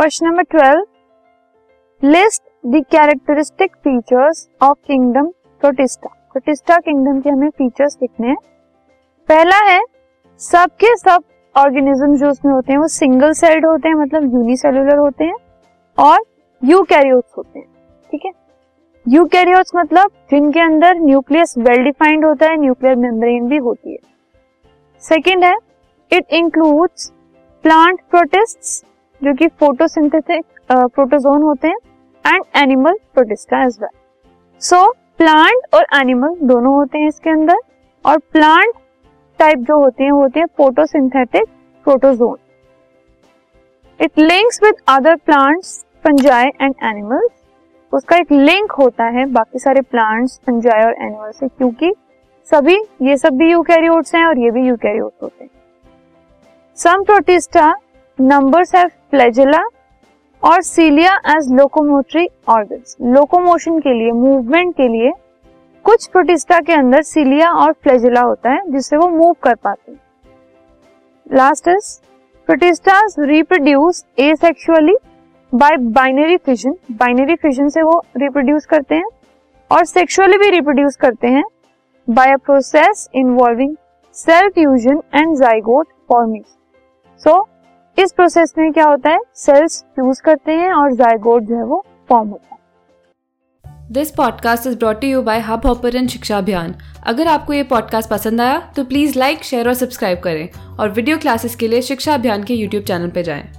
Question number twelve. List the characteristic features of kingdom Protista Protista kingdom के हमें features लिखने हैं। पहला है सबके सब ऑर्गेनिज्म जो उसमें होते हैं, वो सिंगल सेल्ड होते हैं मतलब यूनिसेलुलर होते हैं और यूकैरियोट्स होते हैं, ठीक है? यूकैरियोट्स मतलब जिनके अंदर न्यूक्लियस वेल डिफाइंड होता है न्यूक्लियर मेम्ब्रेन भी होती है। सेकेंड है इट इंक्लूड्स प्लांट प्रोटिस्ट जो कि फोटोसिंथेटिक प्रोटोजोन होते हैं and animal Protista as well so plant और एनिमल दोनों होते हैं इसके अंदर, और प्लांट टाइप जो होते हैं होते हैं photosynthetic protozoan it links with other plants fungi and animals उसका एक लिंक होता है बाकी सारे प्लांट्स फंजाई और एनिमल से, क्योंकि सभी, ये सब भी यूकैरियोट्स हैं और ये भी यूकैरियोट्स होते हैं. Some protista numbers have flagella और cilia as locomotory organs locomotion के लिए मूवमेंट के लिए, कुछ प्रोटिस्टा के अंदर सीलिया और फ्लैजेला होता है, जिससे वो मूव कर पाते हैं। Last is protistas reproduce asexually by binary fission binary fission से वो रिप्रोड्यूस करते हैं और सेक्सुअली भी रिप्रोड्यूस करते हैं by a process involving cell fusion and zygote forming so इस प्रोसेस में क्या होता है? सेल्स फ्यूज करते हैं और जायगोट जो है वो फॉर्म होता है। This podcast is brought you by Hubhopper शिक्षा अभियान अगर आपको ये पॉडकास्ट पसंद आया तो प्लीज़ लाइक शेयर और सब्सक्राइब करें। और वीडियो क्लासेस के लिए शिक्षा अभियान के यूट्यूब चैनल पर जाएँ।